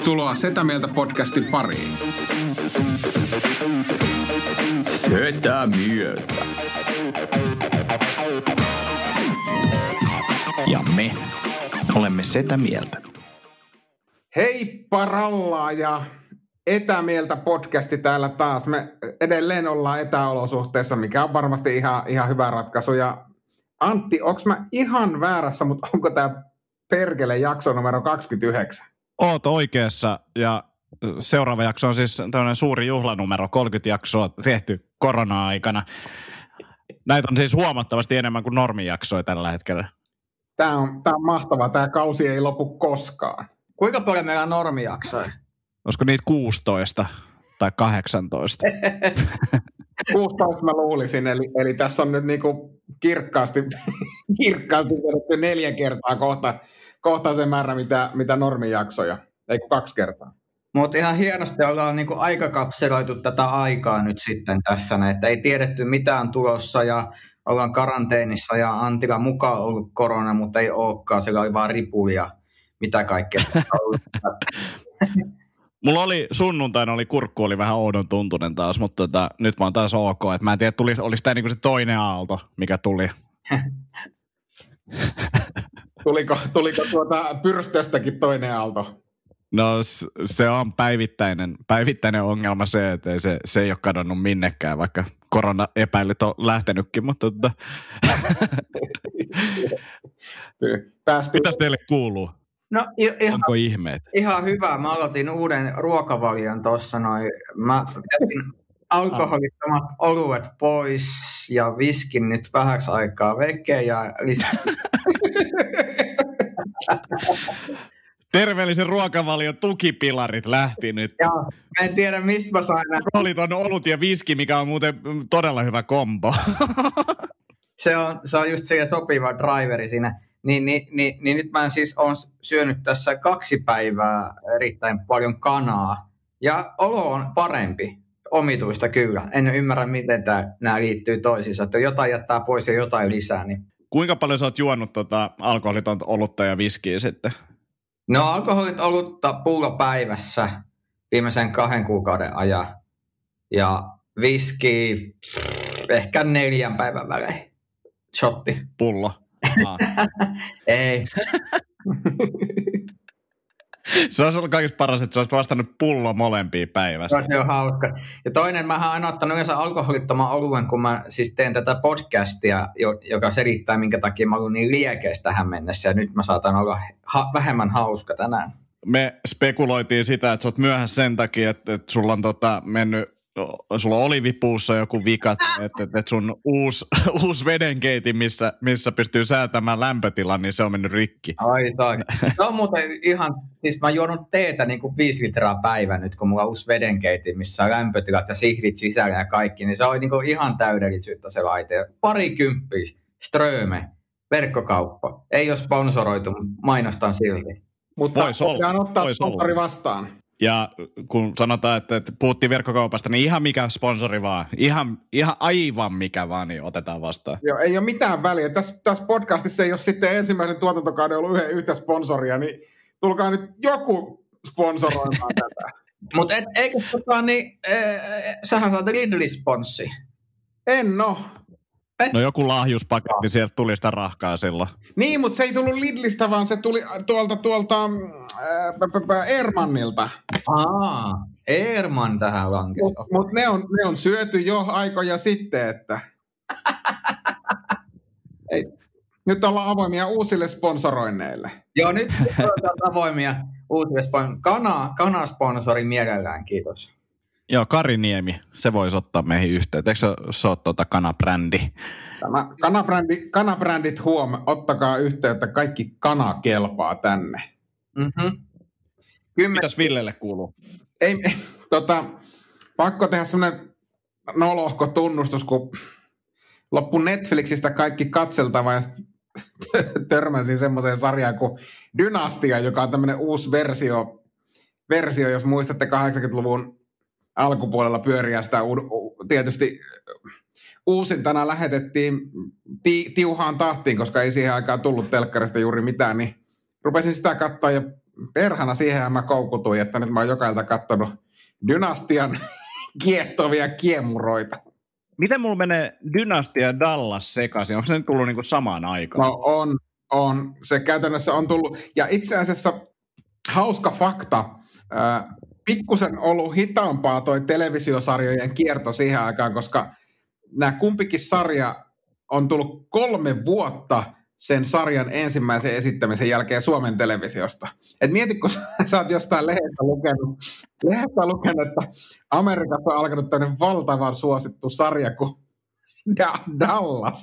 Tervetuloa Setä Mieltä podcastin pariin. Setä Mieltä. Ja me olemme Setä Mieltä. Hei paralla ja Etämieltä podcasti täällä taas. Me edelleen ollaan etäolosuhteessa, mikä on varmasti ihan, ihan hyvä ratkaisu. Ja Antti, onko mä ihan väärässä, mutta onko tämä perkele jakso numero 29? Oot oikeassa ja seuraava jakso on siis tämmöinen suuri juhlanumero, 30 jaksoa tehty korona-aikana. Näitä on siis huomattavasti enemmän kuin normijaksoja tällä hetkellä. Tämä on, tämä on mahtavaa. Tämä kausi ei lopu koskaan. Kuinka paljon meillä on normijaksoja? Olisiko niitä 16 tai 18? 16 mä luulisin, eli, eli tässä on nyt niinku kirkkaasti, kirkkaasti vedetty neljä kertaa kohta, kohta se määrä, mitä, mitä normijaksoja, ei kaksi kertaa. Mutta ihan hienosti ollaan niinku aikakapseloitu tätä aikaa nyt sitten tässä, että ei tiedetty mitään tulossa ja ollaan karanteenissa ja Antila mukaan ollut korona, mutta ei olekaan, sillä oli vaan ripuli ja mitä kaikkea. Mulla oli sunnuntaina oli kurkku oli vähän oudon tuntunen taas, mutta tota, nyt mä oon taas ok. Et mä en tiedä, tuli, oliko tämä niinku se toinen aalto, mikä tuli. tuliko tuliko tuota pyrstöstäkin toinen aalto? No se on päivittäinen, päivittäinen ongelma se, että se, se ei ole kadonnut minnekään, vaikka korona-epäilyt on lähtenytkin, mutta tota... Mitäs teille kuuluu? No, ihan, Onko ihmeet? Ihan hyvä. Mä aloitin uuden ruokavalion tuossa noin. Mä jätin alkoholittomat oluet pois ja viskin nyt vähäksi aikaa veke ja Terveellisen ruokavalion tukipilarit lähti nyt. Joo, mä en tiedä mistä mä sain. Olit on olut ja viski, mikä on muuten todella hyvä kombo. se, on, se on just se sopiva driveri siinä niin, niin, niin, niin nyt mä siis olen syönyt tässä kaksi päivää erittäin paljon kanaa. Ja olo on parempi, omituista kyllä. En ymmärrä, miten tämä, nämä liittyy toisiinsa. Että jotain jättää pois ja jotain lisää. Niin. Kuinka paljon sä oot juonut tota alkoholitonta olutta ja viskiä sitten? No alkoholit olutta puulla päivässä viimeisen kahden kuukauden ajan. Ja viski ehkä neljän päivän välein. Shotti. Pullo. Ei. se olisi ollut kaikista paras, että sä olisit vastannut pullo molempia päivässä. Se on hauska. Ja toinen, mä oon ottanut yleensä alkoholittoman oluen, kun mä siis teen tätä podcastia, joka selittää, minkä takia mä olen niin liekeistä tähän mennessä. Ja nyt mä saatan olla ha- vähemmän hauska tänään. Me spekuloitiin sitä, että sä oot myöhässä sen takia, että, että sulla on tota, mennyt sulla oli vipuussa joku vika, että, että sun uusi, uusi vedenkeiti, missä, missä pystyy säätämään lämpötilan, niin se on mennyt rikki. Ai sai. Se on muuten ihan, siis mä juonut teetä niin kuin viisi litraa päivä nyt, kun mulla on uusi vedenkeiti, missä on lämpötilat ja sihdit sisällä ja kaikki, niin se on niin kuin ihan täydellisyyttä se laite. Pari kymppis, Ströme, verkkokauppa. Ei ole sponsoroitu, mainostan silti. Mutta voisi olla. ottaa Vois olla. vastaan. Ja kun sanotaan, että, että puhuttiin verkkokaupasta, niin ihan mikä sponsori vaan, ihan, ihan aivan mikä vaan, niin otetaan vastaan. Joo, ei ole mitään väliä. Tässä, tässä podcastissa ei ole sitten ensimmäisen tuotantokauden ollut yhden, yhtä sponsoria, niin tulkaa nyt joku sponsoroimaan tätä. Mutta eikö tota, niin, äh, sähän saat Ridley-sponssi. En no. No joku lahjuspaketti, sieltä tuli sitä rahkaa silloin. Niin, mutta se ei tullut Lidlistä, vaan se tuli tuolta, tuolta äh, Ermannilta. Aa, Erman tähän lankesi. Mutta mut ne, on, ne on syöty jo aikoja sitten, että... ei. Nyt ollaan avoimia uusille sponsoroinneille. Joo, nyt ollaan avoimia uusille sponsoroinneille. Kana, kana-sponsori mielellään, kiitos. Joo, Kariniemi, se voisi ottaa meihin yhteyttä. Eikö se, ole tuota kanabrändi? Tämä kanabrändi, kanabrändit huom, ottakaa yhteyttä, kaikki kana kelpaa tänne. Mm-hmm. Kymmen... Mitäs Villelle kuuluu? Ei, tota, pakko tehdä semmoinen nolohko tunnustus, kun loppu Netflixistä kaikki katseltava ja törmäsin semmoiseen sarjaan kuin Dynastia, joka on tämmöinen uusi versio, versio, jos muistatte 80-luvun alkupuolella pyöriä sitä tietysti uusintana lähetettiin ti, tiuhaan tahtiin, koska ei siihen aikaan tullut telkkarista juuri mitään, niin rupesin sitä katsoa ja perhana siihen mä koukutuin, että nyt mä oon joka ilta katsonut Dynastian kiehtovia kiemuroita. Miten mulla menee Dynastia ja Dallas sekaisin? Onko se nyt tullut niinku samaan aikaan? No on, on. Se käytännössä on tullut. Ja itse asiassa hauska fakta. Äh, pikkusen ollut hitaampaa toi televisiosarjojen kierto siihen aikaan, koska nämä kumpikin sarja on tullut kolme vuotta sen sarjan ensimmäisen esittämisen jälkeen Suomen televisiosta. Et mieti, kun sä oot jostain lehdestä lukenut, lehdestä lukenut, että Amerikassa on alkanut tämmöinen valtavan suosittu sarja kuin Dallas.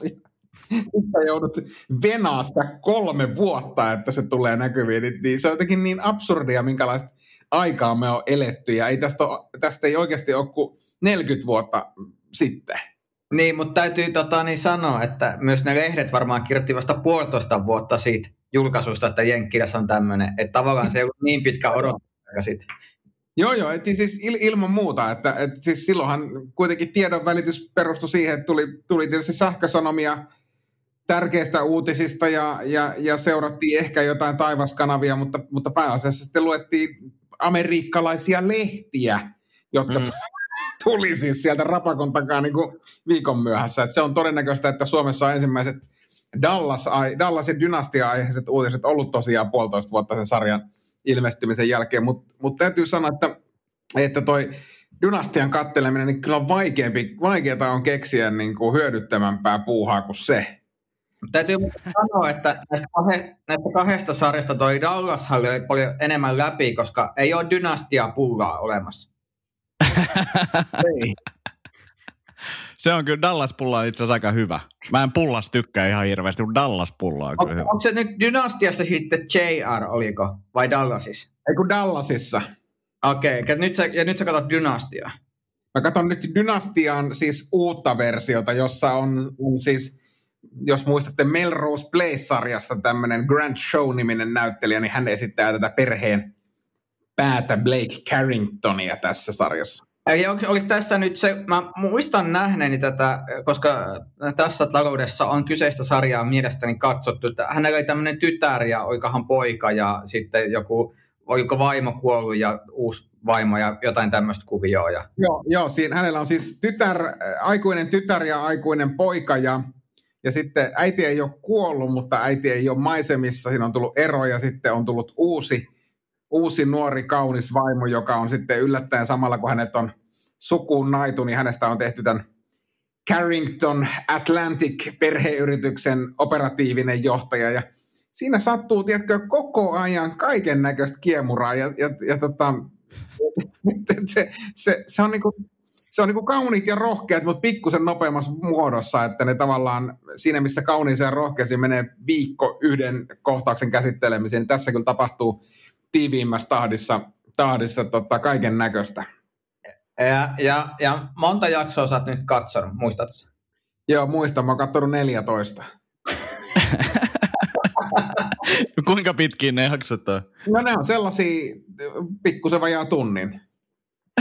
Sitten joudut venaa sitä kolme vuotta, että se tulee näkyviin. Niin, niin se on jotenkin niin absurdia, minkälaista aikaa me on eletty. Ja ei tästä, ole, tästä ei oikeasti ole kuin 40 vuotta sitten. Niin, mutta täytyy tota, niin sanoa, että myös ne lehdet varmaan kirjoitti vasta puolitoista vuotta siitä julkaisusta, että Jenkkilässä on tämmöinen. Että tavallaan se ei ollut niin pitkä odotus sitten. Joo, joo, että siis il, ilman muuta, että, että siis silloinhan kuitenkin tiedon välitys perustui siihen, että tuli, tuli tietysti sähkösanomia tärkeistä uutisista ja, ja, ja seurattiin ehkä jotain taivaskanavia, mutta, mutta pääasiassa sitten luettiin amerikkalaisia lehtiä, jotka mm. tuli siis sieltä rapakon takaa niin kuin viikon myöhässä. Että se on todennäköistä, että Suomessa on ensimmäiset Dallas, Dallasin dynastia-aiheiset uutiset ollut tosiaan puolitoista vuotta sen sarjan ilmestymisen jälkeen, mutta mut täytyy sanoa, että, että toi dynastian katteleminen, niin kyllä on vaikeampi, vaikeaa on keksiä niin kuin hyödyttävämpää puuhaa kuin se. Täytyy sanoa, että näistä, kahde, näistä kahdesta sarjasta toi Dallas oli paljon enemmän läpi, koska ei ole dynastia pullaa olemassa. ei. Se on kyllä Dallas-pulla itse asiassa aika hyvä. Mä en pullas tykkää ihan hirveästi, mutta Dallas-pulla on kyllä on, hyvä. Onko se nyt Dynastiassa sitten JR, oliko? Vai Dallasissa? Ei kun Dallasissa. Okei, okay, nyt sä, ja nyt sä katsot Dynastia. Mä katson nyt Dynastian siis uutta versiota, jossa on, on siis, jos muistatte Melrose Place-sarjassa tämmöinen Grant Show-niminen näyttelijä, niin hän esittää tätä perheen päätä Blake Carringtonia tässä sarjassa. Eli onko, oliko tässä nyt se, mä muistan nähneeni tätä, koska tässä taloudessa on kyseistä sarjaa mielestäni katsottu. Että hänellä oli tämmöinen tytär ja oikahan poika ja sitten joku, oliko vaimo kuollut ja uusi vaimo ja jotain tämmöistä kuvioa. Ja... Joo, joo siinä, hänellä on siis tytär, aikuinen tytär ja aikuinen poika ja, ja sitten äiti ei ole kuollut, mutta äiti ei ole maisemissa. Siinä on tullut ero ja sitten on tullut uusi uusi nuori kaunis vaimo, joka on sitten yllättäen samalla kun hänet on sukuun naitu, niin hänestä on tehty tämän Carrington Atlantic perheyrityksen operatiivinen johtaja ja siinä sattuu, tiedätkö, koko ajan kaiken näköistä kiemuraa ja, ja, ja tota, se, se, se, on niinku, se on niinku kauniit ja rohkeat, mutta pikkusen nopeammassa muodossa, että ne tavallaan siinä, missä kauniiseen ja rohkeisiin menee viikko yhden kohtauksen käsittelemiseen, niin tässä kyllä tapahtuu tiiviimmässä tahdissa, tahdissa tota, kaiken näköistä. Ja, ja, ja monta jaksoa sä oot nyt katsonut, muistatko? Joo, muistan. Mä oon katsonut 14. Kuinka pitkiä ne jaksot on? No ne on sellaisia pikkusen vajaa tunnin.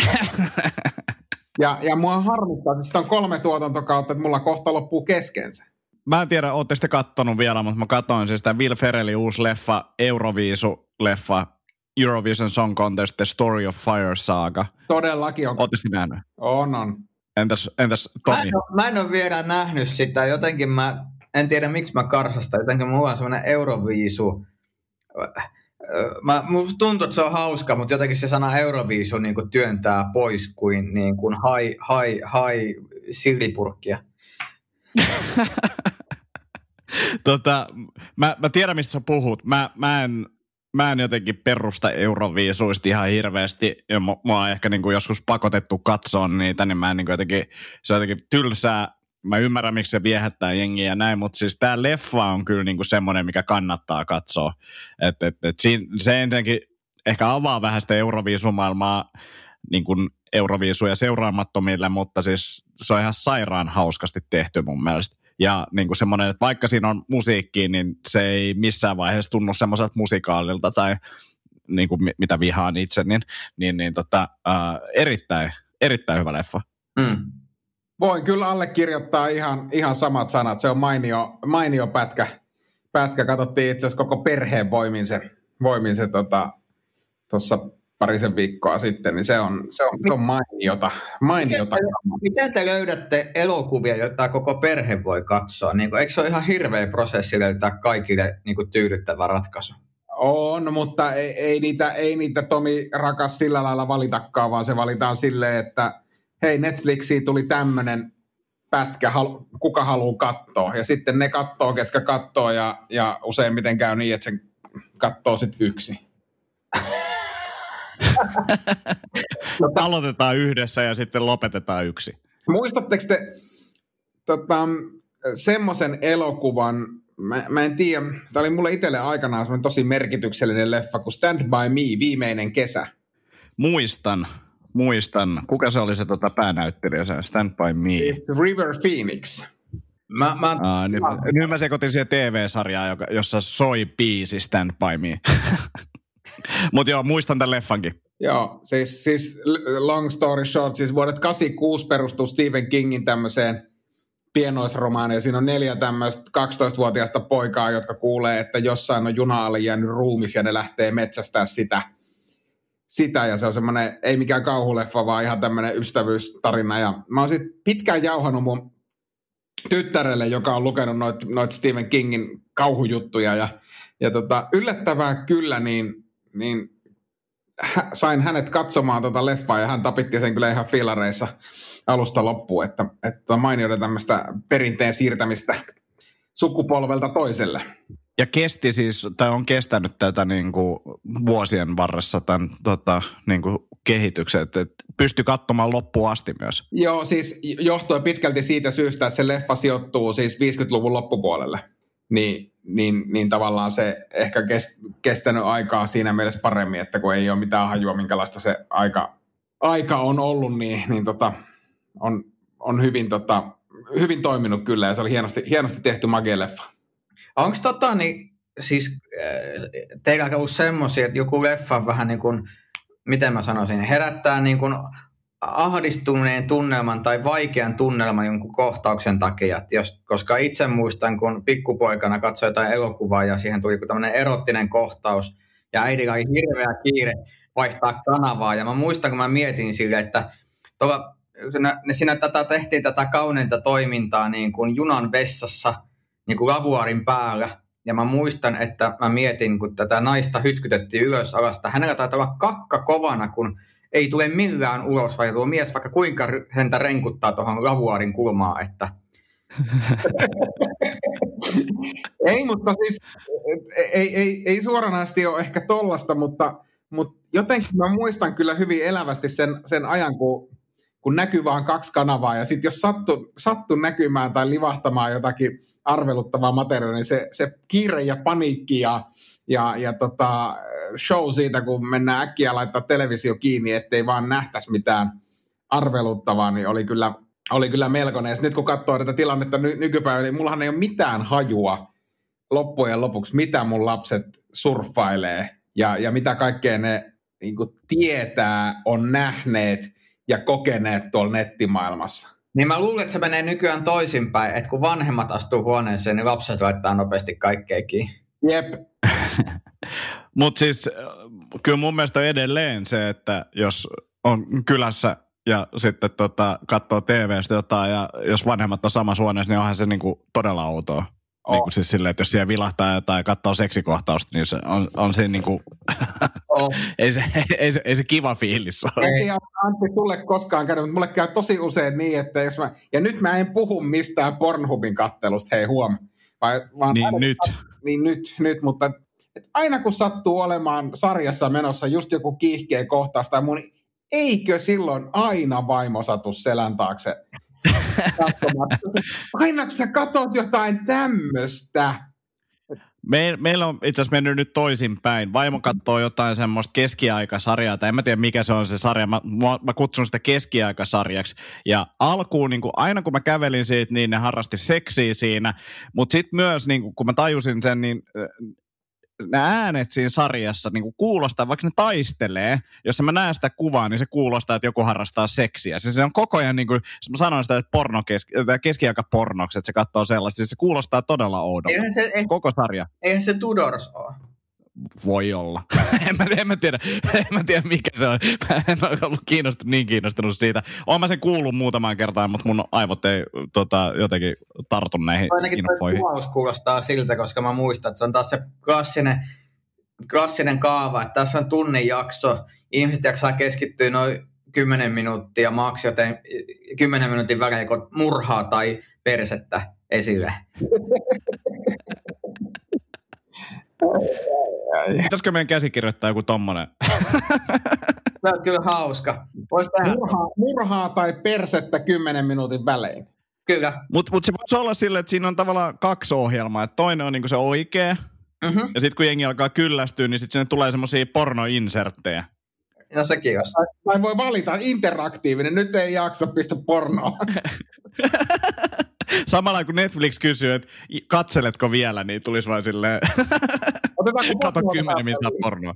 ja, ja mua harmittaa, että on kolme tuotantokautta, että mulla kohta loppuu keskensä. Mä en tiedä, ootte sitten kattonut vielä, mutta mä katsoin siis tämä Will Ferrellin uusi leffa, Euroviisu-leffa, Eurovision Song Contest, The Story of Fire Saga. Todellakin on. Ootte nähnyt? On, on. Entäs, entäs Tomi? Mä en, ole, mä en ole vielä nähnyt sitä. Jotenkin mä, en tiedä miksi mä karsasta. Jotenkin mulla on semmoinen Euroviisu. Mä, musta tuntuu, että se on hauska, mutta jotenkin se sana Euroviisu niin kuin työntää pois kuin, niin kuin hai, hai, hai sillipurkkia. tota, mä, mä tiedän, mistä sä puhut. Mä, mä en mä en jotenkin perusta euroviisuista ihan hirveästi, ja mua on ehkä niin kuin joskus pakotettu katsoa niitä, niin mä en niin kuin jotenkin, se on jotenkin tylsää. Mä ymmärrän, miksi se viehättää jengiä ja näin, mutta siis tämä leffa on kyllä niin kuin semmoinen, mikä kannattaa katsoa. Et, et, et siinä, se ensinnäkin ehkä avaa vähän sitä euroviisumaailmaa niin kuin euroviisuja seuraamattomille, mutta siis se on ihan sairaan hauskasti tehty mun mielestä. Ja niin kuin semmoinen, että vaikka siinä on musiikki, niin se ei missään vaiheessa tunnu semmoiselta musikaalilta tai niin kuin mitä vihaan itse, niin, niin, niin tota, äh, erittäin, erittäin hyvä leffa. Mm. Voin kyllä allekirjoittaa ihan, ihan samat sanat. Se on mainio, mainio pätkä. pätkä. Katsottiin itse asiassa koko perheen voimin se, voimin se tota, tuossa parisen viikkoa sitten, niin se on, se on, se on mainiota. mainiota. Miten, te, miten te löydätte elokuvia, joita koko perhe voi katsoa? Niin kuin, eikö se ole ihan hirveä prosessi löytää kaikille niin kuin, tyydyttävä ratkaisu? On, mutta ei, ei, niitä, ei niitä Tomi rakas sillä lailla valitakaan, vaan se valitaan silleen, että hei Netflixiin tuli tämmöinen pätkä, kuka haluaa katsoa. Ja sitten ne katsoo, ketkä katsoo ja, ja useimmiten käy niin, että se katsoo sitten yksi. Aloitetaan yhdessä ja sitten lopetetaan yksi. Muistatteko te tota, semmoisen elokuvan, mä, mä en tiedä, tämä oli mulle itselle aikanaan tosi merkityksellinen leffa kuin Stand By Me, viimeinen kesä. Muistan, muistan. Kuka se oli se tota, päänäyttelijä, se Stand By Me? River Phoenix. Mä, mä, Aa, nyt, mä, nyt mä sekoitin siihen TV-sarjaa, jossa soi biisi Stand By Me. Mutta joo, muistan tämän leffankin. Joo, siis, siis long story short, siis vuodet 86 perustuu Stephen Kingin tämmöiseen pienoisromaaniin. Siinä on neljä tämmöistä 12-vuotiaista poikaa, jotka kuulee, että jossain on juna alle jäänyt ruumis ja ne lähtee metsästää sitä. Sitä ja se on semmoinen, ei mikään kauhuleffa, vaan ihan tämmöinen ystävyystarina. Ja mä oon sitten pitkään jauhanut mun tyttärelle, joka on lukenut noita noit Stephen Kingin kauhujuttuja. Ja, ja tota, yllättävää kyllä, niin, niin hä, sain hänet katsomaan tota leffaa ja hän tapitti sen kyllä ihan filareissa alusta loppuun, että, että mainioida tämmöistä perinteen siirtämistä sukupolvelta toiselle. Ja kesti siis, tai on kestänyt tätä niin kuin vuosien varressa tämän tota, niin kuin kehityksen, että pysty katsomaan loppuun asti myös. Joo, siis johtuen pitkälti siitä syystä, että se leffa sijoittuu siis 50-luvun loppupuolelle. Niin, niin, niin tavallaan se ehkä kestänyt aikaa siinä mielessä paremmin, että kun ei ole mitään hajua, minkälaista se aika, aika on ollut, niin, niin tota, on, on hyvin, tota, hyvin toiminut kyllä ja se oli hienosti, hienosti tehty magie-leffa. Onko tota, niin, siis äh, teillä ollut semmoisia, että joku leffa vähän niin kuin, miten mä sanoisin, herättää niin kuin ahdistuneen tunnelman tai vaikean tunnelman jonkun kohtauksen takia. Jos, koska itse muistan, kun pikkupoikana katsoin jotain elokuvaa ja siihen tuli tämmöinen erottinen kohtaus ja äidillä oli hirveä kiire vaihtaa kanavaa. Ja mä muistan, kun mä mietin sille, että tuolla, siinä tätä, tehtiin tätä kauneinta toimintaa niin kuin junan vessassa niin kuin lavuaarin päällä. Ja mä muistan, että mä mietin, kun tätä naista hytkytettiin ylös alasta. Hänellä taitaa olla kakka kovana, kun ei tule millään ulos, vai tuo mies vaikka kuinka häntä renkuttaa tuohon lavuaarin kulmaan, että ei, mutta siis ei, ei, ei suoranaisesti ole ehkä tollasta, mutta, mutta jotenkin mä muistan kyllä hyvin elävästi sen, sen ajan, kun, kun näkyy vaan kaksi kanavaa ja sitten jos sattu, sattu näkymään tai livahtamaan jotakin arveluttavaa materiaalia, niin se, se kiire ja paniikki ja, ja, ja tota, show siitä, kun mennään äkkiä laittaa televisio kiinni, ettei vaan nähtäisi mitään arveluttavaa, niin oli kyllä, oli kyllä melkoinen. Ja nyt kun katsoo tätä tilannetta ny- nykypäivänä, niin mullahan ei ole mitään hajua loppujen lopuksi, mitä mun lapset surffailee ja, ja mitä kaikkea ne niin tietää, on nähneet ja kokeneet tuolla nettimaailmassa. Niin mä luulen, että se menee nykyään toisinpäin, että kun vanhemmat astuu huoneeseen, niin lapset laittaa nopeasti kaikkeekin. Jep. Mutta siis kyllä mun mielestä on edelleen se, että jos on kylässä ja sitten tota, katsoo TV-stä jotain ja jos vanhemmat on samassa huoneessa, niin onhan se niinku todella outoa. Oh. Niin kuin siis silleen, että jos siellä vilahtaa jotain ja katsoo seksikohtausta, niin se on, on siinä niin kuin, oh. ei, se, ei, se, ei se kiva fiilis ole. Ei Antti sulle koskaan käynyt, mutta mulle käy tosi usein niin, että jos mä, ja nyt mä en puhu mistään Pornhubin kattelusta, hei huom. Vai, vaan niin aina, nyt. Niin nyt, nyt, mutta et aina kun sattuu olemaan sarjassa menossa just joku kiihkeä kohtaus tai mun, eikö silloin aina vaimo satu selän taakse Aina kun sä katot jotain tämmöistä. Me, meillä on itse asiassa mennyt nyt toisinpäin. Vaimo katsoo jotain semmoista keskiaikasarjaa, tai en mä tiedä mikä se on se sarja. Mä, mä kutsun sitä keskiaikasarjaksi. Ja alkuun, niin kuin, aina kun mä kävelin siitä, niin ne harrasti seksiä siinä. Mutta sitten myös, niin kuin, kun mä tajusin sen, niin ne äänet siinä sarjassa niin kuulostaa, vaikka ne taistelee, jos mä näen sitä kuvaa, niin se kuulostaa, että joku harrastaa seksiä. Se, se on koko ajan, niin kuin, mä sanoin sitä, että porno keski, keskiaikapornoksi, että se katsoo sellaista, siis se kuulostaa todella oudolta. Eihän se, ei, koko sarja. Eihän se Tudors ole. Voi olla. en, mä, en, mä tiedä, en mä tiedä, mikä se on. Mä en ole ollut kiinnostunut, niin kiinnostunut siitä. Olen mä sen kuullut muutamaan kertaan, mutta mun aivot ei tota, jotenkin tartu näihin Ainakin infoihin. kuvaus kuulostaa siltä, koska mä muistan, että se on taas se klassinen, klassinen kaava, että tässä on tunnin jakso, ihmiset jaksaa keskittyä noin 10 minuuttia maks, joten 10 minuutin välein kun murhaa tai persettä esille. Pitäisikö meidän käsikirjoittaa joku tommonen? Se on kyllä hauska. Murhaa, murhaa tai persettä 10 minuutin välein. kyllä. Mutta mut se voisi olla silleen, että siinä on tavallaan kaksi ohjelmaa. Et toinen on niinku se oikea, Mm-hmm. ja sitten kun jengi alkaa kyllästyä, niin sitten sinne tulee semmoisia pornoinserttejä. No sekin olisi. Tai voi valita interaktiivinen, nyt ei jaksa pistä pornoa. Samalla kun Netflix kysyy, että katseletko vielä, niin tulisi vain silleen, kato kymmenen minuuttia pornoa.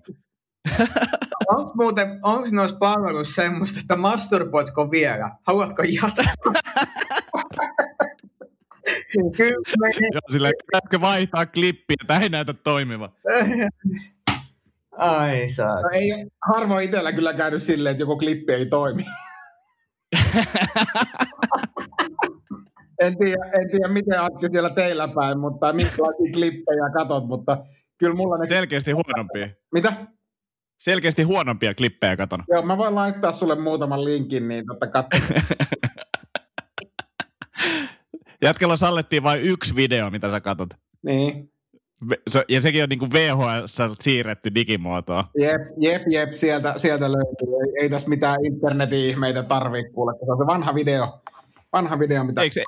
Onko muuten, onko noissa palveluissa semmoista, että masturboitko vielä? Haluatko jatkaa? Kymmenen. Joo, silleen, pitääkö vaihtaa klippiä, tämä ei näytä toimiva. Ai saa. No ei, harvoin itsellä kyllä käynyt silleen, että joku klippi ei toimi. En, tiedä, en tiedä, miten Antti siellä teillä päin, mutta minkälaisia klippejä katot, mutta kyllä mulla ne... Selkeästi huonompia. Mitä? Selkeästi huonompia klippejä katon. Joo, mä voin laittaa sulle muutaman linkin, niin totta katso. Jätkellä sallettiin vain yksi video, mitä sä katot. niin. Ja sekin on niinku VHS siirretty digimuotoon. Jep, jep, jep, sieltä, sieltä löytyy. Ei, ei tässä mitään internetin ihmeitä tarvitse kuule, se on se vanha video, vanha video, mitä... Eikö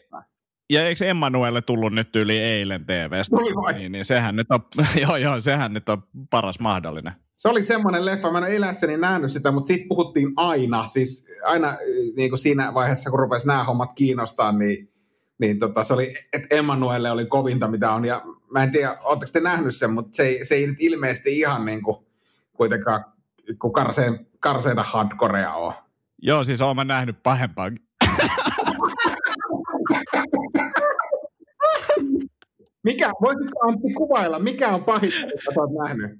ja eikö Emmanuelle tullut nyt yli eilen TVstä? Tuli? Niin, niin sehän nyt on, joo, joo, sehän nyt on paras mahdollinen. Se oli semmoinen leffa, mä en ole elässäni nähnyt sitä, mutta siitä puhuttiin aina, siis aina niin kuin siinä vaiheessa, kun rupesi nämä hommat kiinnostaa, niin, niin tota, se oli, että Emmanuelle oli kovinta, mitä on, ja mä en tiedä, ootteko te nähnyt sen, mutta se, ei- se ei nyt ilmeisesti ihan niin kuin kuitenkaan kun karseen, karseita hardcorea on. Joo, siis oon mä nähnyt pahempaa. Mikä, voisitko Antti kuvailla, mikä on pahinta, mitä oot nähnyt?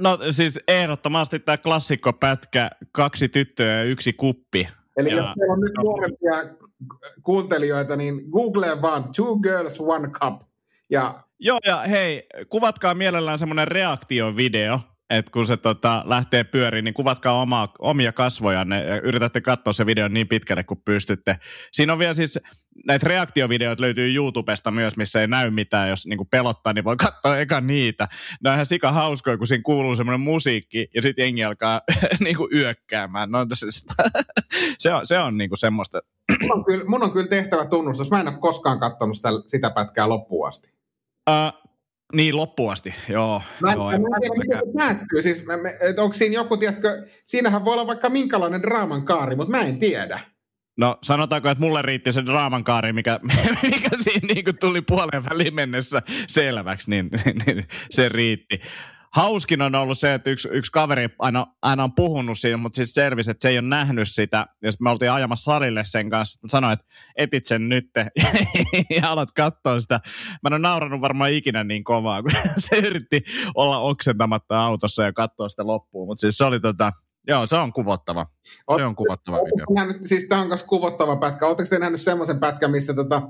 No siis ehdottomasti tämä klassikkopätkä, kaksi tyttöä ja yksi kuppi. Eli Ja- jos meillä on nyt nuorempia kuuntelijoita, niin google vaan Two Girls, One Cup. Ja Joo, ja hei, kuvatkaa mielellään semmoinen reaktiovideo, että kun se tota, lähtee pyöriin, niin kuvatkaa omaa, omia kasvojanne ja yritätte katsoa se video niin pitkälle kuin pystytte. Siinä on vielä siis, näitä reaktiovideoita löytyy YouTubesta myös, missä ei näy mitään, jos niinku pelottaa, niin voi katsoa eka niitä. Ne on ihan sika hauskoja, kun siinä kuuluu semmoinen musiikki ja sitten jengi alkaa niinku yökkäämään. No, se, se on, se on niinku semmoista, mun on, kyllä, mun on kyllä tehtävä tunnustus. Mä en ole koskaan katsonut sitä, sitä pätkää loppuun asti. uh, niin loppuun asti, joo. Mä en, joo mä en tiedä, miten se päättyy. Siis, mä, onko siinä joku, tiedätkö, siinähän voi olla vaikka minkälainen draaman kaari, mutta mä en tiedä. No sanotaanko, että mulle riitti se draaman kaari, mikä, mikä siinä niin kuin tuli puoleen väliin mennessä selväksi, niin, niin se riitti. Hauskin on ollut se, että yksi, yksi kaveri aina, aina on puhunut siitä, mutta siis selvisi, että se ei ole nähnyt sitä. Ja me oltiin ajamassa salille sen kanssa. Sanoin, että etit sen nyt ja alat katsoa sitä. Mä en ole nauranut varmaan ikinä niin kovaa, kun se yritti olla oksentamatta autossa ja katsoa sitä loppuun. Mutta siis se oli tota, joo, se on kuvottava. Se on kuvottava video. Nähnyt, siis tämä on myös kuvottava pätkä. Oletteko te nähnyt semmoisen pätkän, missä tota,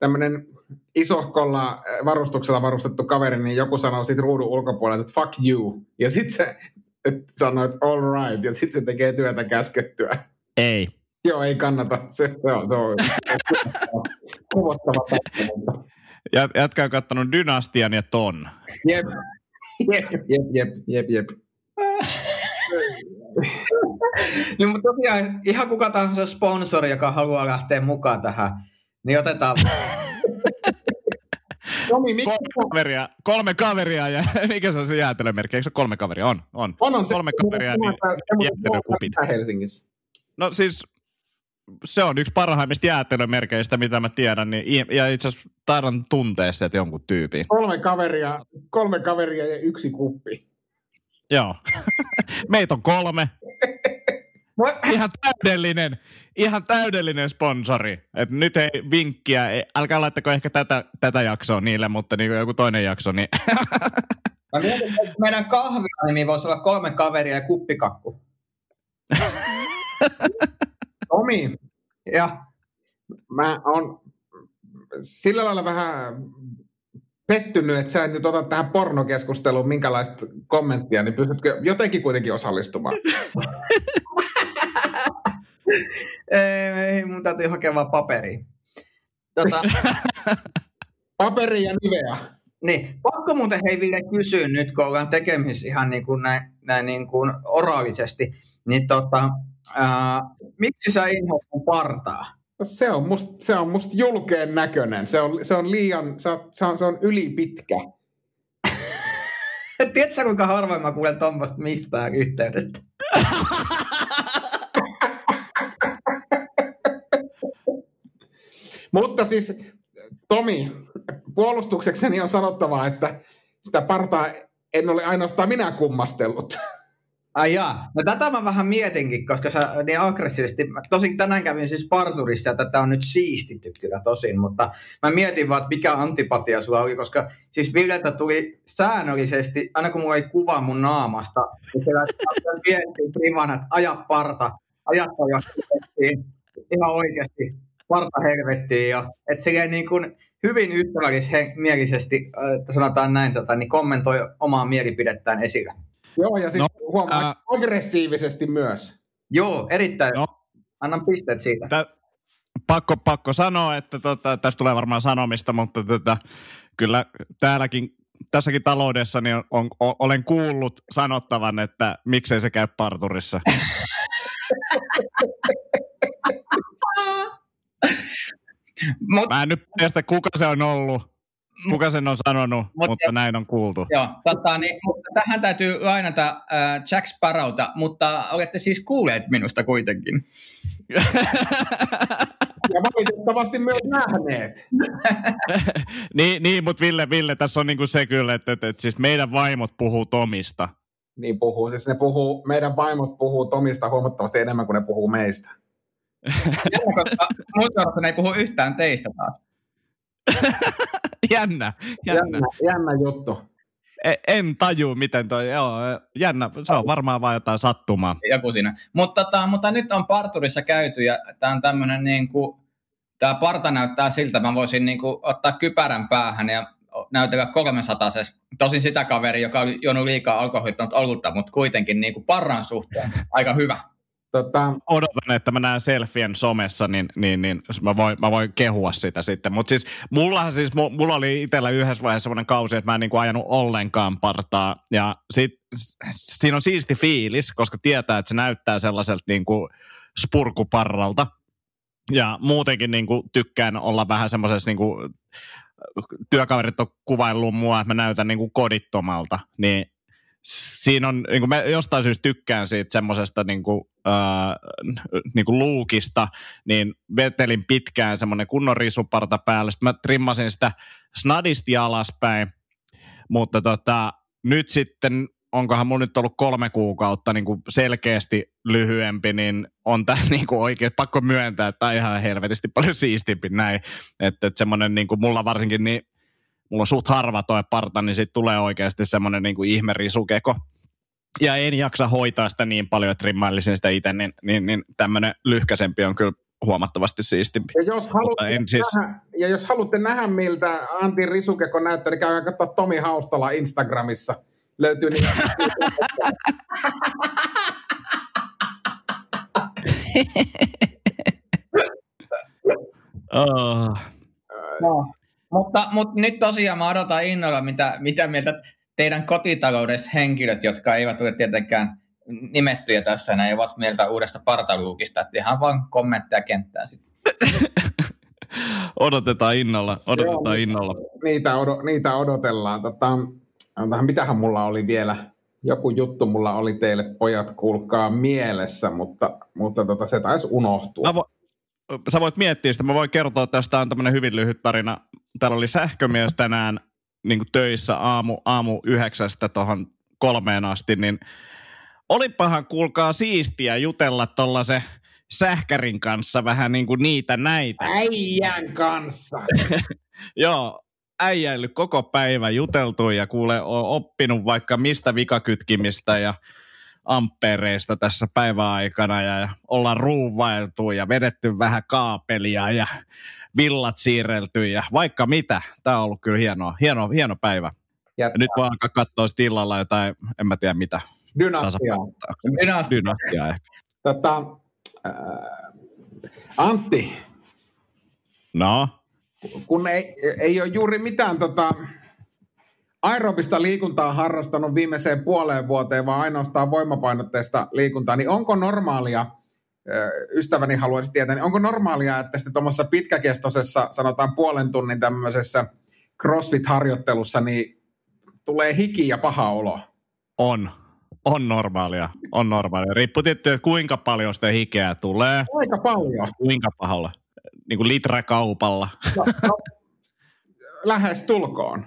tämmöinen isohkolla äh, varustuksella varustettu kaveri, niin joku sanoo siitä ruudun ulkopuolelta, että fuck you. Ja sitten se et sanoo, että all right, ja sitten se tekee työtä käskettyä. Ei. Joo, ei kannata. Se, se on, se on kuvottava pätkä. mutta- Jät- Jätkä on kattonut Dynastian ja Ton. Jep, jep, jep, jep, jep, jep. Niin, mutta tosiaan ihan kuka tahansa sponsori, joka haluaa lähteä mukaan tähän, niin otetaan Tomi, mikä Kolme kaveria, kolme kaveria ja mikä se on se jäätelömerkki? Eikö se kolme kaveria? On, on. on, on se, kolme kaveria, niin jäätelökupit. Helsingissä. No siis se on yksi parhaimmista jäätelömerkeistä, mitä mä tiedän. Niin, ja itse asiassa taidan tuntea sieltä jonkun tyypin. Kolme kaveria, kolme kaveria ja yksi kuppi. Joo. Meitä on kolme. Ihan täydellinen, ihan täydellinen sponsori. Et nyt ei vinkkiä, ei, älkää laittako ehkä tätä, tätä jaksoa niille, mutta niin joku toinen jakso, niin Mä mietin, että meidän kahvinimi voisi olla kolme kaveria ja kuppikakku. Tomi, Ja mä oon sillä lailla vähän pettynyt, että sä et nyt ota tähän pornokeskusteluun minkälaista kommenttia, niin pystytkö jotenkin kuitenkin osallistumaan? ei, mun täytyy hakea vaan paperiin. Tota, Paperi ja niveä. niin, pakko muuten hei Ville kysyä nyt, kun ollaan tekemisissä ihan niin kuin näin, näin niin kuin oraalisesti, niin tota, ää, miksi sä inhoat mun partaa? No se on musta, se on musta julkeen näköinen. Se on, se on liian, se on, se on, se on ylipitkä. Tiedätkö kuinka harvoin mä kuulen tuommoista mistään yhteydestä? Mutta siis, Tomi, puolustuksekseni on sanottava, että sitä partaa en ole ainoastaan minä kummastellut. Ai jaa. No tätä mä vähän mietinkin, koska sä niin aggressiivisesti, mä tosin tänään kävin siis parturissa ja tätä on nyt siistitty kyllä tosin, mutta mä mietin vaan, että mikä antipatia sulla oli, koska siis Viljeltä tuli säännöllisesti, aina kun mulla ei kuva mun naamasta, niin lähti viestiin privana, että aja parta, ajatta ja ihan oikeasti parta helvettiin ja että silleen niin kuin hyvin ystävällismielisesti, että sanotaan näin, niin kommentoi omaa mielipidettään esille. Joo, ja siis No, huomaa ää- aggressiivisesti myös. Joo, erittäin. No. Annan pisteet siitä. Tä, pakko, pakko sanoa, että tota, tästä tulee varmaan sanomista, mutta tota, kyllä täälläkin, tässäkin taloudessa niin on, on, olen kuullut sanottavan, että miksei se käy parturissa. Mut, Mä en nyt tiedä, kuka se on ollut, kuka sen on sanonut, Mut- mutta näin on kuultu. Joo, tota, niin, mutta tähän täytyy lainata äh, Jack Sparrowta, mutta olette siis kuulleet minusta kuitenkin. Ja valitettavasti myös nähneet. niin, niin mutta Ville, Ville, tässä on niinku se kyllä, että, että, että siis meidän vaimot puhuu Tomista. Niin puhuu, siis ne puhuu, meidän vaimot puhuu Tomista huomattavasti enemmän kuin ne puhuu meistä. Koska mun seurassa ne ei puhu yhtään teistä taas. jännä, jännä. Jännä, jännä juttu. E- En taju, miten toi, joo, jännä. Se on varmaan vaan jotain sattumaa. Joku siinä. Mutta, tota, mutta nyt on parturissa käyty ja tämä on tämmöinen niin kuin, tämä parta näyttää siltä, mä voisin niin kuin, ottaa kypärän päähän ja näytellä 300 Tosin sitä kaveri, joka oli juonut liikaa alkoholittanut olutta, mutta kuitenkin niin kuin parran suhteen aika hyvä. Tota, Odotan, että mä näen selfien somessa, niin, niin, niin mä, voin, mä voin kehua sitä sitten. Mutta siis mullahan siis, mu- mulla oli itsellä yhdessä vaiheessa semmoinen kausi, että mä en niinku ajanut ollenkaan partaa. Ja sit, siinä on siisti fiilis, koska tietää, että se näyttää sellaiselta niinku spurkuparralta. Ja muutenkin niinku tykkään olla vähän semmoisessa niinku, työkaverit on kuvaillut mua, että mä näytän niinku kodittomalta. Niin siinä on, niin kuin mä jostain syystä tykkään siitä semmoisesta niin kuin, äh, niin kuin luukista, niin vetelin pitkään semmoinen kunnon risuparta päällä. Sitten mä trimmasin sitä snadisti alaspäin, mutta tota, nyt sitten, onkohan mun nyt ollut kolme kuukautta niin kuin selkeästi lyhyempi, niin on tämä niin kuin oikein, pakko myöntää, että on ihan helvetisti paljon siistimpi näin. Että, että semmoinen niin kuin mulla varsinkin niin mulla on suht harva toi parta, niin sitten tulee oikeasti semmoinen niin kuin ihmerisukeko. Ja en jaksa hoitaa sitä niin paljon, että rimmailisin sitä itse, niin, niin, niin tämmöinen lyhkäsempi on kyllä huomattavasti siistimpi. ja, jos haluatte en siis- nähdä, ja jos haluatte nähdä, miltä Antti Risukeko näyttää, niin käykää katsoa Tomi Haustala Instagramissa. Löytyy niin Oh. No. Mutta, mutta nyt tosiaan mä odotan innolla, mitä, mitä mieltä teidän kotitaloudessa henkilöt, jotka eivät ole tietenkään nimettyjä tässä, ne ovat mieltä uudesta partaluukista, että ihan vaan kommentteja kenttään sitten. Odotetaan innolla, odotetaan Joo. innolla. niitä, odo, niitä odotellaan. Tota, mitähän mulla oli vielä? Joku juttu mulla oli teille, pojat, kuulkaa mielessä, mutta, mutta tota, se taisi unohtua. Mä vo, sä voit miettiä sitä, mä voin kertoa, että tästä on tämmöinen hyvin lyhyt tarina. Täällä oli sähkömies tänään niin kuin töissä aamu, aamu yhdeksästä tuohon kolmeen asti, niin olipahan kuulkaa siistiä jutella tuollaisen sähkärin kanssa vähän niin kuin niitä näitä. Äijän kanssa. Joo, äijäillyt koko päivä, juteltu ja kuule, on oppinut vaikka mistä vikakytkimistä ja ampereista tässä päiväaikana ja, ja ollaan ruuvailtu ja vedetty vähän kaapelia ja villat siirrelty ja vaikka mitä. Tämä on ollut kyllä hieno, hieno, hieno päivä. Ja, ja nyt voi alkaa katsoa sitten illalla jotain, en mä tiedä mitä. Dynastia. Dynastia. Dynastia ehkä. Tota, äh, Antti, No, kun ei, ei ole juuri mitään tota, aerobista liikuntaa harrastanut viimeiseen puoleen vuoteen, vaan ainoastaan voimapainotteista liikuntaa, niin onko normaalia, ystäväni haluaisi tietää, niin onko normaalia, että sitten tuommoisessa pitkäkestoisessa, sanotaan puolen tunnin tämmöisessä CrossFit-harjoittelussa, niin tulee hiki ja paha olo? on. On normaalia. On normaalia. Riippuu tietysti, että kuinka paljon sitä hikeä tulee. Aika paljon. Kuinka pahalla. Niin kuin litrakaupalla. No, no, lähes tulkoon.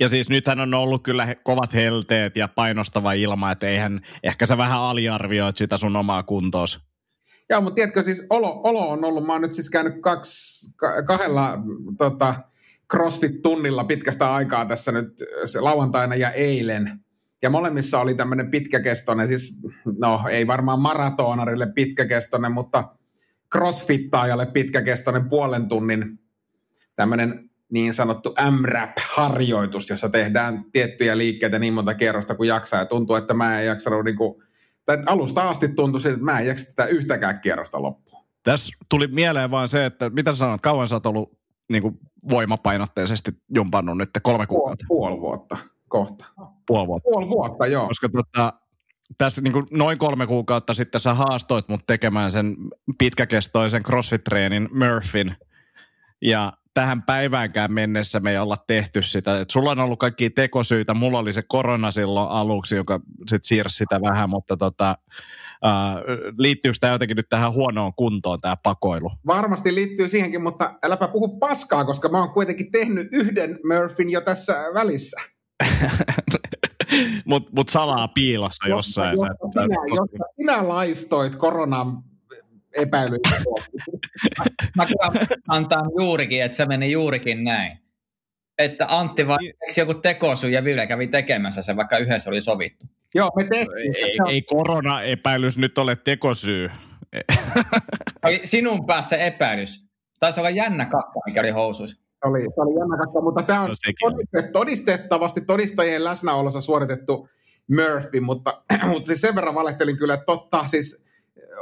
Ja siis nythän on ollut kyllä kovat helteet ja painostava ilma, että eihän, ehkä sä vähän aliarvioit sitä sun omaa kuntoos. Joo, mutta tiedätkö, siis olo, olo on ollut, mä oon nyt siis käynyt kaksi, ka- kahdella tota, CrossFit-tunnilla pitkästä aikaa tässä nyt se lauantaina ja eilen. Ja molemmissa oli tämmöinen pitkäkestoinen, siis no ei varmaan maratonarille pitkäkestoinen, mutta crossfittaajalle pitkäkestoinen puolen tunnin tämmöinen niin sanottu MRAP-harjoitus, jossa tehdään tiettyjä liikkeitä niin monta kierrosta kuin jaksaa. Ja tuntuu, että mä en jaksanut niin kuin, tai alusta asti tuntui siltä, että mä en jaksa tätä yhtäkään kierrosta loppuun. Tässä tuli mieleen vaan se, että mitä sä sanot, kauan sä oot ollut niin kuin voimapainotteisesti jumpannut nyt kolme Puoli, kuukautta, puoli vuotta kohta. puoli vuotta. Puoli vuotta, joo. Koska tota, tässä niin noin kolme kuukautta sitten sä haastoit mut tekemään sen pitkäkestoisen CrossFit-treenin Murphyn. Ja tähän päiväänkään mennessä me ei olla tehty sitä. Et sulla on ollut kaikki tekosyitä. Mulla oli se korona silloin aluksi, joka sitten siirsi sitä vähän, mutta tota, äh, liittyykö tämä jotenkin nyt tähän huonoon kuntoon, tämä pakoilu? Varmasti liittyy siihenkin, mutta äläpä puhu paskaa, koska mä oon kuitenkin tehnyt yhden Murphyn jo tässä välissä. Mutta mut salaa piilossa jossain. Jotta, jotta, sinä, jotta sinä laistoit koronan epäilyn. Mä kyllä antaa juurikin, että se meni juurikin näin. Että Antti vai eikö joku tekosyy ja Ville kävi tekemässä sen, vaikka yhdessä oli sovittu. Joo, me tehtiin. se. ei, ei korona-epäilys nyt ole tekosyy. Oli sinun päässä epäilys. Taisi olla jännä kakka, mikä oli housuissa. Se oli, se oli jännä katsoa, mutta tämä on No todistettavasti todistajien läsnäolossa suoritettu Murphy, mutta, mutta siis sen verran valehtelin kyllä, että totta, siis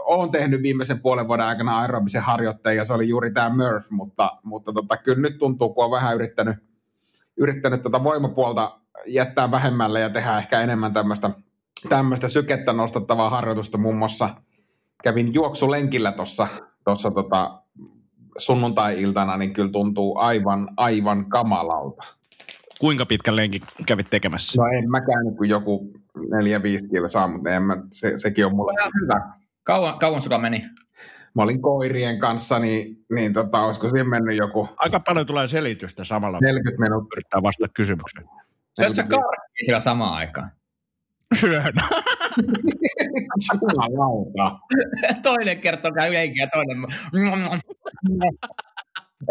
olen tehnyt viimeisen puolen vuoden aikana aerobisen harjoitteen ja se oli juuri tämä Murph, mutta, mutta tota, kyllä nyt tuntuu, kun on vähän yrittänyt, yrittänyt tota voimapuolta jättää vähemmälle ja tehdä ehkä enemmän tämmöistä tämmöistä sykettä nostattavaa harjoitusta. Muun muassa kävin juoksulenkillä tuossa tossa tota sunnuntai-iltana, niin kyllä tuntuu aivan, aivan kamalalta. Kuinka pitkän lenkin kävit tekemässä? No en mä käynyt kuin joku neljä, viisi kilsaa, mutta en mä, se, sekin on mulle hyvä. Kauan, kauan sulla meni? Mä olin koirien kanssa, niin, niin tota, olisiko siinä mennyt joku Aika paljon tulee selitystä samalla. 40 minuuttia. Yrittää vastata kysymykseen. Syöt sä karkkia sillä samaan aikaan? Syön. Jumalauta. toinen kertoo käy lenkkiä ja toinen...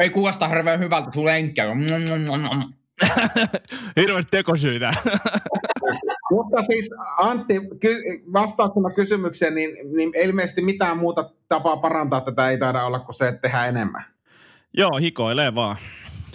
Ei kuulosta hirveän hyvältä sun lenkkiä. Hirveästi tekosyitä. Mutta siis Antti, ky- vastauksena kysymykseen, niin, niin ilmeisesti mitään muuta tapaa parantaa tätä ei taida olla kuin se, että tehdään enemmän. Joo, hikoilee vaan.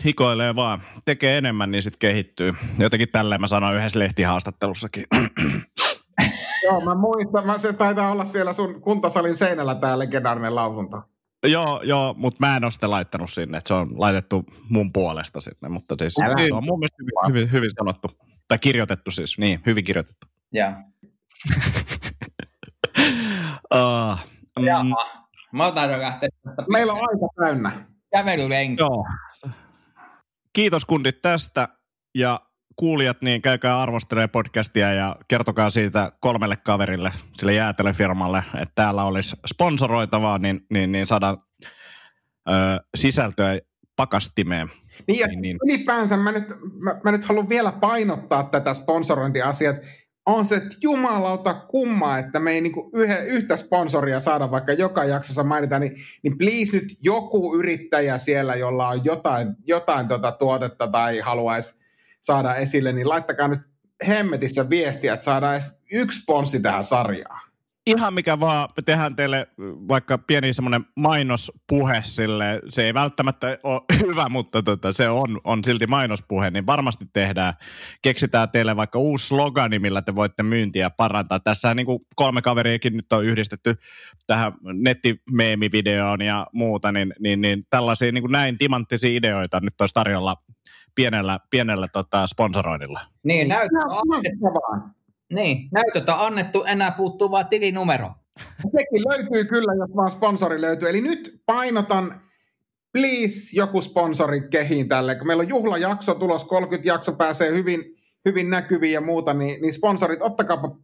Hikoilee vaan. Tekee enemmän, niin sitten kehittyy. Jotenkin tälleen mä sanoin yhdessä lehtihaastattelussakin. Joo, mä muistan, mä, se taitaa olla siellä sun kuntosalin seinällä tämä legendaarinen lausunto. joo, joo, mutta mä en ole sitä laittanut sinne. että se on laitettu mun puolesta sinne. Mutta siis Älä. se on mun mielestä hyvin, hyvin, hyvin sanottu. Tai kirjoitettu siis. Niin, hyvin kirjoitettu. Ja. Uh, mm, Jaha. Mä taidan lähteä Meillä on aika täynnä. kävelylenkki. Joo. Kiitos kundit tästä ja kuulijat, niin käykää arvostelee podcastia ja kertokaa siitä kolmelle kaverille, sille jäätelöfirmalle, että täällä olisi sponsoroitavaa, niin, niin, niin saadaan ö, sisältöä pakastimeen. Niin, ja Niin, niin. ylipäänsä mä nyt, mä, mä nyt haluan vielä painottaa tätä sponsorointiasiaa. että on se, että jumalauta kumma, että me ei niinku yhe, yhtä sponsoria saada, vaikka joka jaksossa mainitaan, niin, niin please nyt joku yrittäjä siellä, jolla on jotain, jotain tota tuotetta tai haluaisi saada esille, niin laittakaa nyt hemmetissä viestiä, että saadaan edes yksi sponssi tähän sarjaan ihan mikä vaan, me tehdään teille vaikka pieni semmoinen mainospuhe sille, se ei välttämättä ole hyvä, mutta tota, se on, on silti mainospuhe, niin varmasti tehdään, keksitään teille vaikka uusi slogani, millä te voitte myyntiä parantaa. Tässä niin kuin kolme kaveriakin nyt on yhdistetty tähän nettimeemivideoon ja muuta, niin, niin, niin tällaisia niin kuin näin timanttisia ideoita nyt olisi tarjolla pienellä, pienellä tota, sponsoroinnilla. Niin, näyttää vaan. Niin, näytöt on annettu, enää puuttuu vaan tilinumero. Sekin löytyy kyllä, jos vaan sponsori löytyy. Eli nyt painotan, please, joku sponsori kehiin tälle. Kun meillä on juhlajakso tulos, 30 jakso pääsee hyvin, hyvin näkyviin ja muuta, niin, niin sponsorit, ottakaapa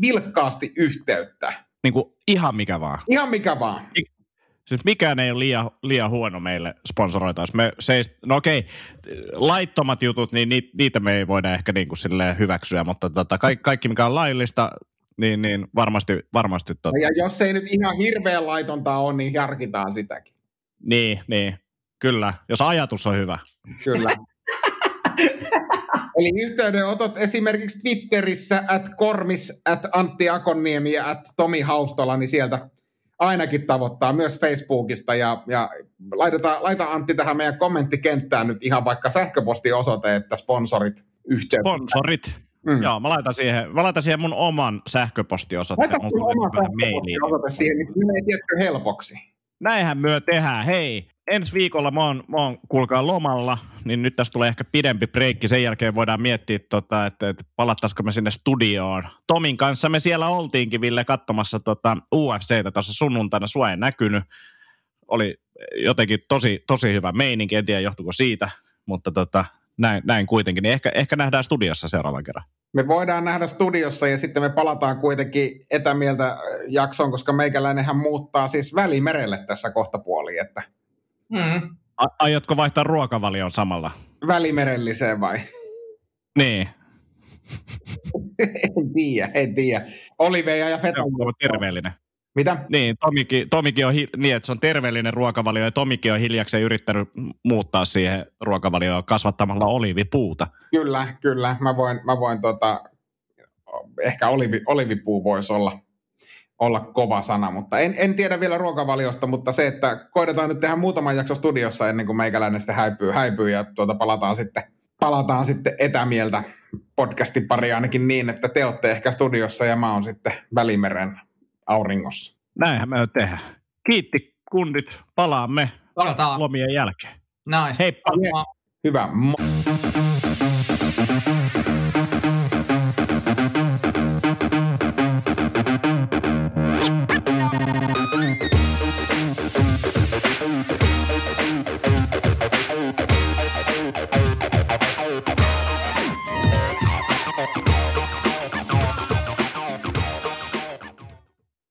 vilkkaasti yhteyttä. Niin kuin ihan mikä vaan. Ihan mikä vaan. Siis mikään ei ole liian, liian huono meille sponsoroita. me seist, no okei, laittomat jutut, niin niitä me ei voida ehkä niin kuin hyväksyä, mutta tota, kaikki, kaikki, mikä on laillista, niin, niin varmasti... varmasti tota. Ja jos ei nyt ihan hirveän laitonta ole, niin harkitaan sitäkin. Niin, niin. Kyllä, jos ajatus on hyvä. Kyllä. Eli yhteydenotot esimerkiksi Twitterissä, at Kormis, at Antti Akonniemi ja at Tomi Haustola, niin sieltä ainakin tavoittaa myös Facebookista ja, ja laitetaan, laita Antti tähän meidän kommenttikenttään nyt ihan vaikka sähköpostiosoite, että sponsorit yhteyttä. Sponsorit. Mm. Joo, mä laitan, siihen, mä laitan siihen mun oman sähköpostiosoitteen. Laita sun oma sähköpostiosoite siihen, niin menee tietty helpoksi. Näinhän myö tehdään. Hei, ensi viikolla mä oon, mä oon kuulkaa lomalla, niin nyt tästä tulee ehkä pidempi breikki. Sen jälkeen voidaan miettiä, tota, että, että palattaisiko me sinne studioon. Tomin kanssa me siellä oltiinkin, Ville, katsomassa tota UFCtä tuossa sunnuntaina. Sua ei näkynyt. Oli jotenkin tosi, tosi hyvä meininki, en tiedä johtuiko siitä, mutta tota, näin, näin kuitenkin. Niin ehkä, ehkä nähdään studiossa seuraavan kerran. Me voidaan nähdä studiossa ja sitten me palataan kuitenkin etämieltä jaksoon, koska meikäläinenhän muuttaa siis välimerelle tässä kohtapuoliin, että – Mm. A- aiotko vaihtaa ruokavalion samalla? Välimerelliseen vai? Niin. en tiedä, en tiedä. Oliveja ja feta. on terveellinen. Mitä? Niin, Tomikin, Tomikin on hi- niin, että se on terveellinen ruokavalio ja Tomikin on hiljakseen yrittänyt muuttaa siihen ruokavalioon kasvattamalla olivipuuta. Kyllä, kyllä. Mä voin, mä voin tota, ehkä olivi, olivipuu voisi olla olla kova sana, mutta en, en tiedä vielä ruokavaliosta, mutta se, että koitetaan nyt tehdä muutaman jakso studiossa ennen kuin meikäläinen sitten häipyy, häipyy ja tuota palataan sitten, palataan sitten etämieltä podcastin pari ainakin niin, että te olette ehkä studiossa ja mä oon sitten Välimeren auringossa. Näinhän me tehdään. Kiitti kundit, palaamme Palataan. lomien jälkeen. Nice. Heippa. Hyvä. Mo-